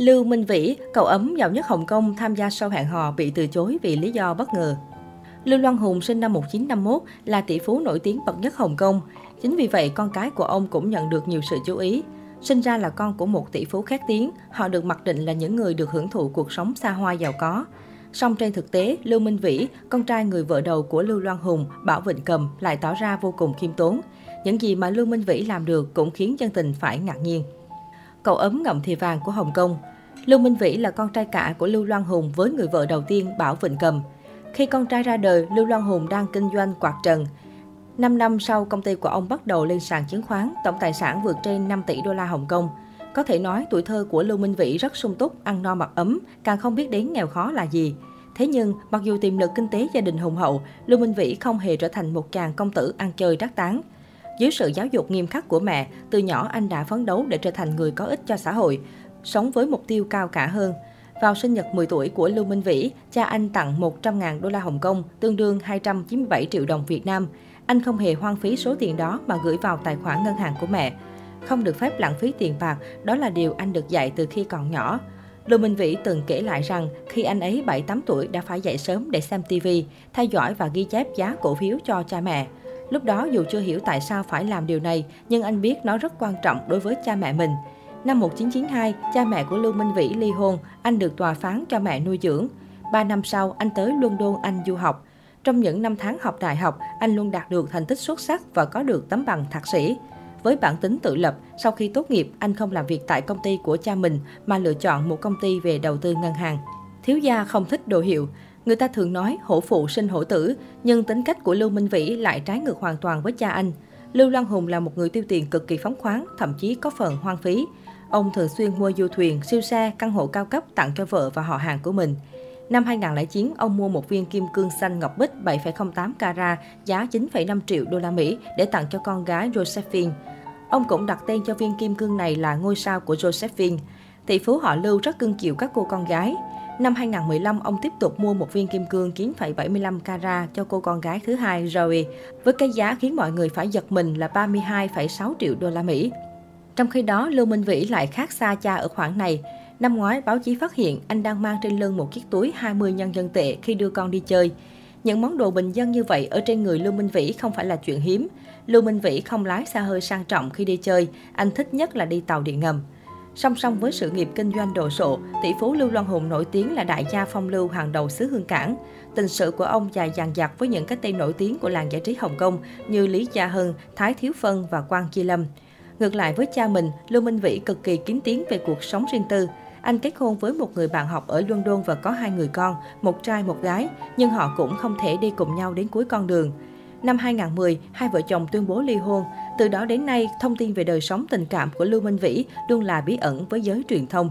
Lưu Minh Vĩ, cậu ấm giàu nhất Hồng Kông tham gia show hẹn hò bị từ chối vì lý do bất ngờ. Lưu Loan Hùng sinh năm 1951 là tỷ phú nổi tiếng bậc nhất Hồng Kông. Chính vì vậy, con cái của ông cũng nhận được nhiều sự chú ý. Sinh ra là con của một tỷ phú khét tiếng, họ được mặc định là những người được hưởng thụ cuộc sống xa hoa giàu có. Song trên thực tế, Lưu Minh Vĩ, con trai người vợ đầu của Lưu Loan Hùng, Bảo Vịnh Cầm lại tỏ ra vô cùng khiêm tốn. Những gì mà Lưu Minh Vĩ làm được cũng khiến dân tình phải ngạc nhiên. Cậu ấm ngậm thì vàng của Hồng Kông Lưu Minh Vĩ là con trai cả của Lưu Loan Hùng với người vợ đầu tiên Bảo Vịnh Cầm. Khi con trai ra đời, Lưu Loan Hùng đang kinh doanh quạt trần. 5 năm sau, công ty của ông bắt đầu lên sàn chứng khoán, tổng tài sản vượt trên 5 tỷ đô la Hồng Kông. Có thể nói tuổi thơ của Lưu Minh Vĩ rất sung túc, ăn no mặc ấm, càng không biết đến nghèo khó là gì. Thế nhưng, mặc dù tiềm lực kinh tế gia đình hùng hậu, Lưu Minh Vĩ không hề trở thành một chàng công tử ăn chơi trác tán. Dưới sự giáo dục nghiêm khắc của mẹ, từ nhỏ anh đã phấn đấu để trở thành người có ích cho xã hội, sống với mục tiêu cao cả hơn. Vào sinh nhật 10 tuổi của Lưu Minh Vĩ, cha anh tặng 100.000 đô la Hồng Kông, tương đương 297 triệu đồng Việt Nam. Anh không hề hoang phí số tiền đó mà gửi vào tài khoản ngân hàng của mẹ. Không được phép lãng phí tiền bạc, đó là điều anh được dạy từ khi còn nhỏ. Lưu Minh Vĩ từng kể lại rằng khi anh ấy 7-8 tuổi đã phải dậy sớm để xem TV, theo dõi và ghi chép giá cổ phiếu cho cha mẹ. Lúc đó dù chưa hiểu tại sao phải làm điều này, nhưng anh biết nó rất quan trọng đối với cha mẹ mình. Năm 1992, cha mẹ của Lưu Minh Vĩ ly hôn, anh được tòa phán cho mẹ nuôi dưỡng. Ba năm sau, anh tới London Anh du học. Trong những năm tháng học đại học, anh luôn đạt được thành tích xuất sắc và có được tấm bằng thạc sĩ. Với bản tính tự lập, sau khi tốt nghiệp, anh không làm việc tại công ty của cha mình mà lựa chọn một công ty về đầu tư ngân hàng. Thiếu gia không thích đồ hiệu. Người ta thường nói hổ phụ sinh hổ tử, nhưng tính cách của Lưu Minh Vĩ lại trái ngược hoàn toàn với cha anh. Lưu Loan Hùng là một người tiêu tiền cực kỳ phóng khoáng, thậm chí có phần hoang phí. Ông thường xuyên mua du thuyền, siêu xe, căn hộ cao cấp tặng cho vợ và họ hàng của mình. Năm 2009, ông mua một viên kim cương xanh ngọc bích 7,08 carat giá 9,5 triệu đô la Mỹ để tặng cho con gái Josephine. Ông cũng đặt tên cho viên kim cương này là ngôi sao của Josephine. Tỷ phú họ Lưu rất cưng chiều các cô con gái. Năm 2015, ông tiếp tục mua một viên kim cương 9,75 carat cho cô con gái thứ hai Zoe, với cái giá khiến mọi người phải giật mình là 32,6 triệu đô la Mỹ. Trong khi đó, Lưu Minh Vĩ lại khác xa cha ở khoảng này. Năm ngoái, báo chí phát hiện anh đang mang trên lưng một chiếc túi 20 nhân dân tệ khi đưa con đi chơi. Những món đồ bình dân như vậy ở trên người Lưu Minh Vĩ không phải là chuyện hiếm. Lưu Minh Vĩ không lái xe hơi sang trọng khi đi chơi, anh thích nhất là đi tàu điện ngầm. Song song với sự nghiệp kinh doanh đồ sộ, tỷ phú Lưu Loan Hùng nổi tiếng là đại gia phong lưu hàng đầu xứ Hương Cảng. Tình sự của ông dài dằng dặc với những cái tên nổi tiếng của làng giải trí Hồng Kông như Lý Gia Hân, Thái Thiếu Phân và Quang Chi Lâm. Ngược lại với cha mình, Lưu Minh Vĩ cực kỳ kín tiếng về cuộc sống riêng tư. Anh kết hôn với một người bạn học ở London và có hai người con, một trai một gái, nhưng họ cũng không thể đi cùng nhau đến cuối con đường. Năm 2010, hai vợ chồng tuyên bố ly hôn. Từ đó đến nay, thông tin về đời sống tình cảm của Lưu Minh Vĩ luôn là bí ẩn với giới truyền thông.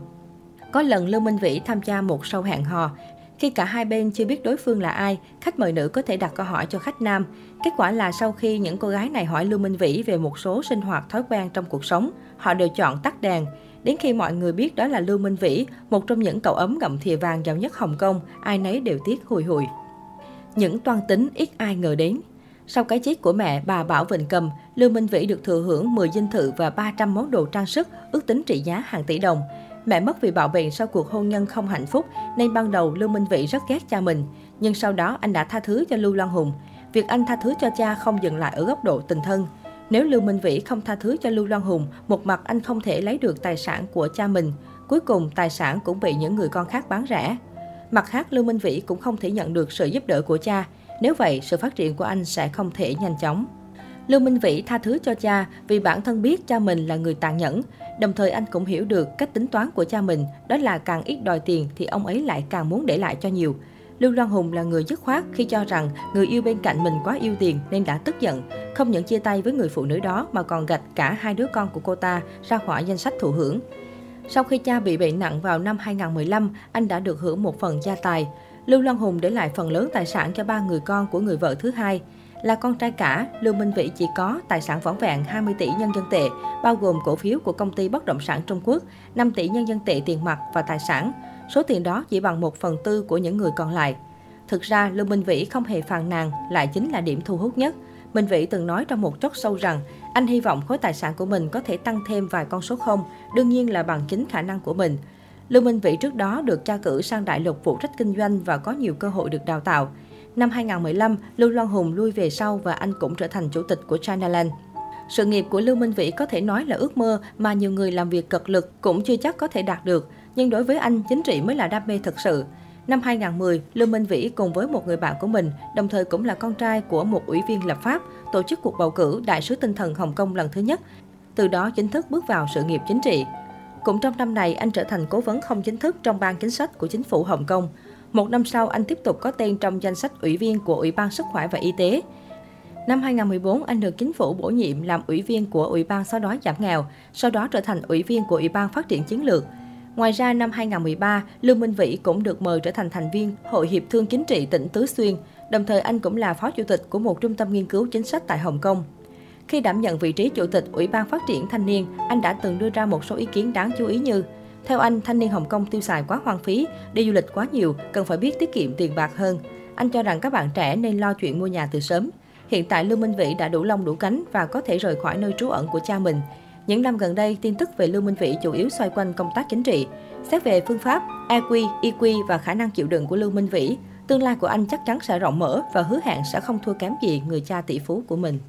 Có lần Lưu Minh Vĩ tham gia một show hẹn hò. Khi cả hai bên chưa biết đối phương là ai, khách mời nữ có thể đặt câu hỏi cho khách nam. Kết quả là sau khi những cô gái này hỏi Lưu Minh Vĩ về một số sinh hoạt thói quen trong cuộc sống, họ đều chọn tắt đèn. Đến khi mọi người biết đó là Lưu Minh Vĩ, một trong những cậu ấm gặm thìa vàng giàu nhất Hồng Kông, ai nấy đều tiếc hùi hùi. Những toan tính ít ai ngờ đến. Sau cái chết của mẹ, bà Bảo Vịnh Cầm, Lưu Minh Vĩ được thừa hưởng 10 dinh thự và 300 món đồ trang sức, ước tính trị giá hàng tỷ đồng. Mẹ mất vì bạo bệnh sau cuộc hôn nhân không hạnh phúc, nên ban đầu Lưu Minh Vĩ rất ghét cha mình. Nhưng sau đó anh đã tha thứ cho Lưu Loan Hùng. Việc anh tha thứ cho cha không dừng lại ở góc độ tình thân. Nếu Lưu Minh Vĩ không tha thứ cho Lưu Loan Hùng, một mặt anh không thể lấy được tài sản của cha mình. Cuối cùng, tài sản cũng bị những người con khác bán rẻ. Mặt khác, Lưu Minh Vĩ cũng không thể nhận được sự giúp đỡ của cha. Nếu vậy, sự phát triển của anh sẽ không thể nhanh chóng. Lưu Minh Vĩ tha thứ cho cha vì bản thân biết cha mình là người tàn nhẫn. Đồng thời anh cũng hiểu được cách tính toán của cha mình, đó là càng ít đòi tiền thì ông ấy lại càng muốn để lại cho nhiều. Lưu Loan Hùng là người dứt khoát khi cho rằng người yêu bên cạnh mình quá yêu tiền nên đã tức giận. Không những chia tay với người phụ nữ đó mà còn gạch cả hai đứa con của cô ta ra khỏi danh sách thụ hưởng. Sau khi cha bị bệnh nặng vào năm 2015, anh đã được hưởng một phần gia tài. Lưu Loan Hùng để lại phần lớn tài sản cho ba người con của người vợ thứ hai. Là con trai cả, Lưu Minh Vĩ chỉ có tài sản võn vẹn 20 tỷ nhân dân tệ, bao gồm cổ phiếu của công ty bất động sản Trung Quốc, 5 tỷ nhân dân tệ tiền mặt và tài sản. Số tiền đó chỉ bằng một phần tư của những người còn lại. Thực ra, Lưu Minh Vĩ không hề phàn nàn, lại chính là điểm thu hút nhất. Minh Vĩ từng nói trong một chốc sâu rằng, anh hy vọng khối tài sản của mình có thể tăng thêm vài con số không, đương nhiên là bằng chính khả năng của mình. Lưu Minh Vĩ trước đó được tra cử sang đại lục phụ trách kinh doanh và có nhiều cơ hội được đào tạo. Năm 2015, Lưu Loan Hùng lui về sau và anh cũng trở thành chủ tịch của Chinaland. Sự nghiệp của Lưu Minh Vĩ có thể nói là ước mơ mà nhiều người làm việc cật lực cũng chưa chắc có thể đạt được. Nhưng đối với anh, chính trị mới là đam mê thật sự. Năm 2010, Lưu Minh Vĩ cùng với một người bạn của mình, đồng thời cũng là con trai của một ủy viên lập pháp, tổ chức cuộc bầu cử Đại sứ tinh thần Hồng Kông lần thứ nhất. Từ đó chính thức bước vào sự nghiệp chính trị. Cũng trong năm này, anh trở thành cố vấn không chính thức trong ban chính sách của chính phủ Hồng Kông. Một năm sau, anh tiếp tục có tên trong danh sách ủy viên của Ủy ban Sức khỏe và Y tế. Năm 2014, anh được chính phủ bổ nhiệm làm ủy viên của Ủy ban xóa đói giảm nghèo, sau đó trở thành ủy viên của Ủy ban Phát triển Chiến lược. Ngoài ra, năm 2013, lương Minh Vĩ cũng được mời trở thành thành viên Hội Hiệp thương Chính trị tỉnh Tứ Xuyên. Đồng thời, anh cũng là phó chủ tịch của một trung tâm nghiên cứu chính sách tại Hồng Kông. Khi đảm nhận vị trí chủ tịch Ủy ban Phát triển Thanh niên, anh đã từng đưa ra một số ý kiến đáng chú ý như theo anh, thanh niên Hồng Kông tiêu xài quá hoang phí, đi du lịch quá nhiều, cần phải biết tiết kiệm tiền bạc hơn. Anh cho rằng các bạn trẻ nên lo chuyện mua nhà từ sớm. Hiện tại Lưu Minh Vĩ đã đủ lông đủ cánh và có thể rời khỏi nơi trú ẩn của cha mình. Những năm gần đây, tin tức về Lưu Minh Vĩ chủ yếu xoay quanh công tác chính trị. Xét về phương pháp, EQ, EQ và khả năng chịu đựng của Lưu Minh Vĩ, tương lai của anh chắc chắn sẽ rộng mở và hứa hẹn sẽ không thua kém gì người cha tỷ phú của mình.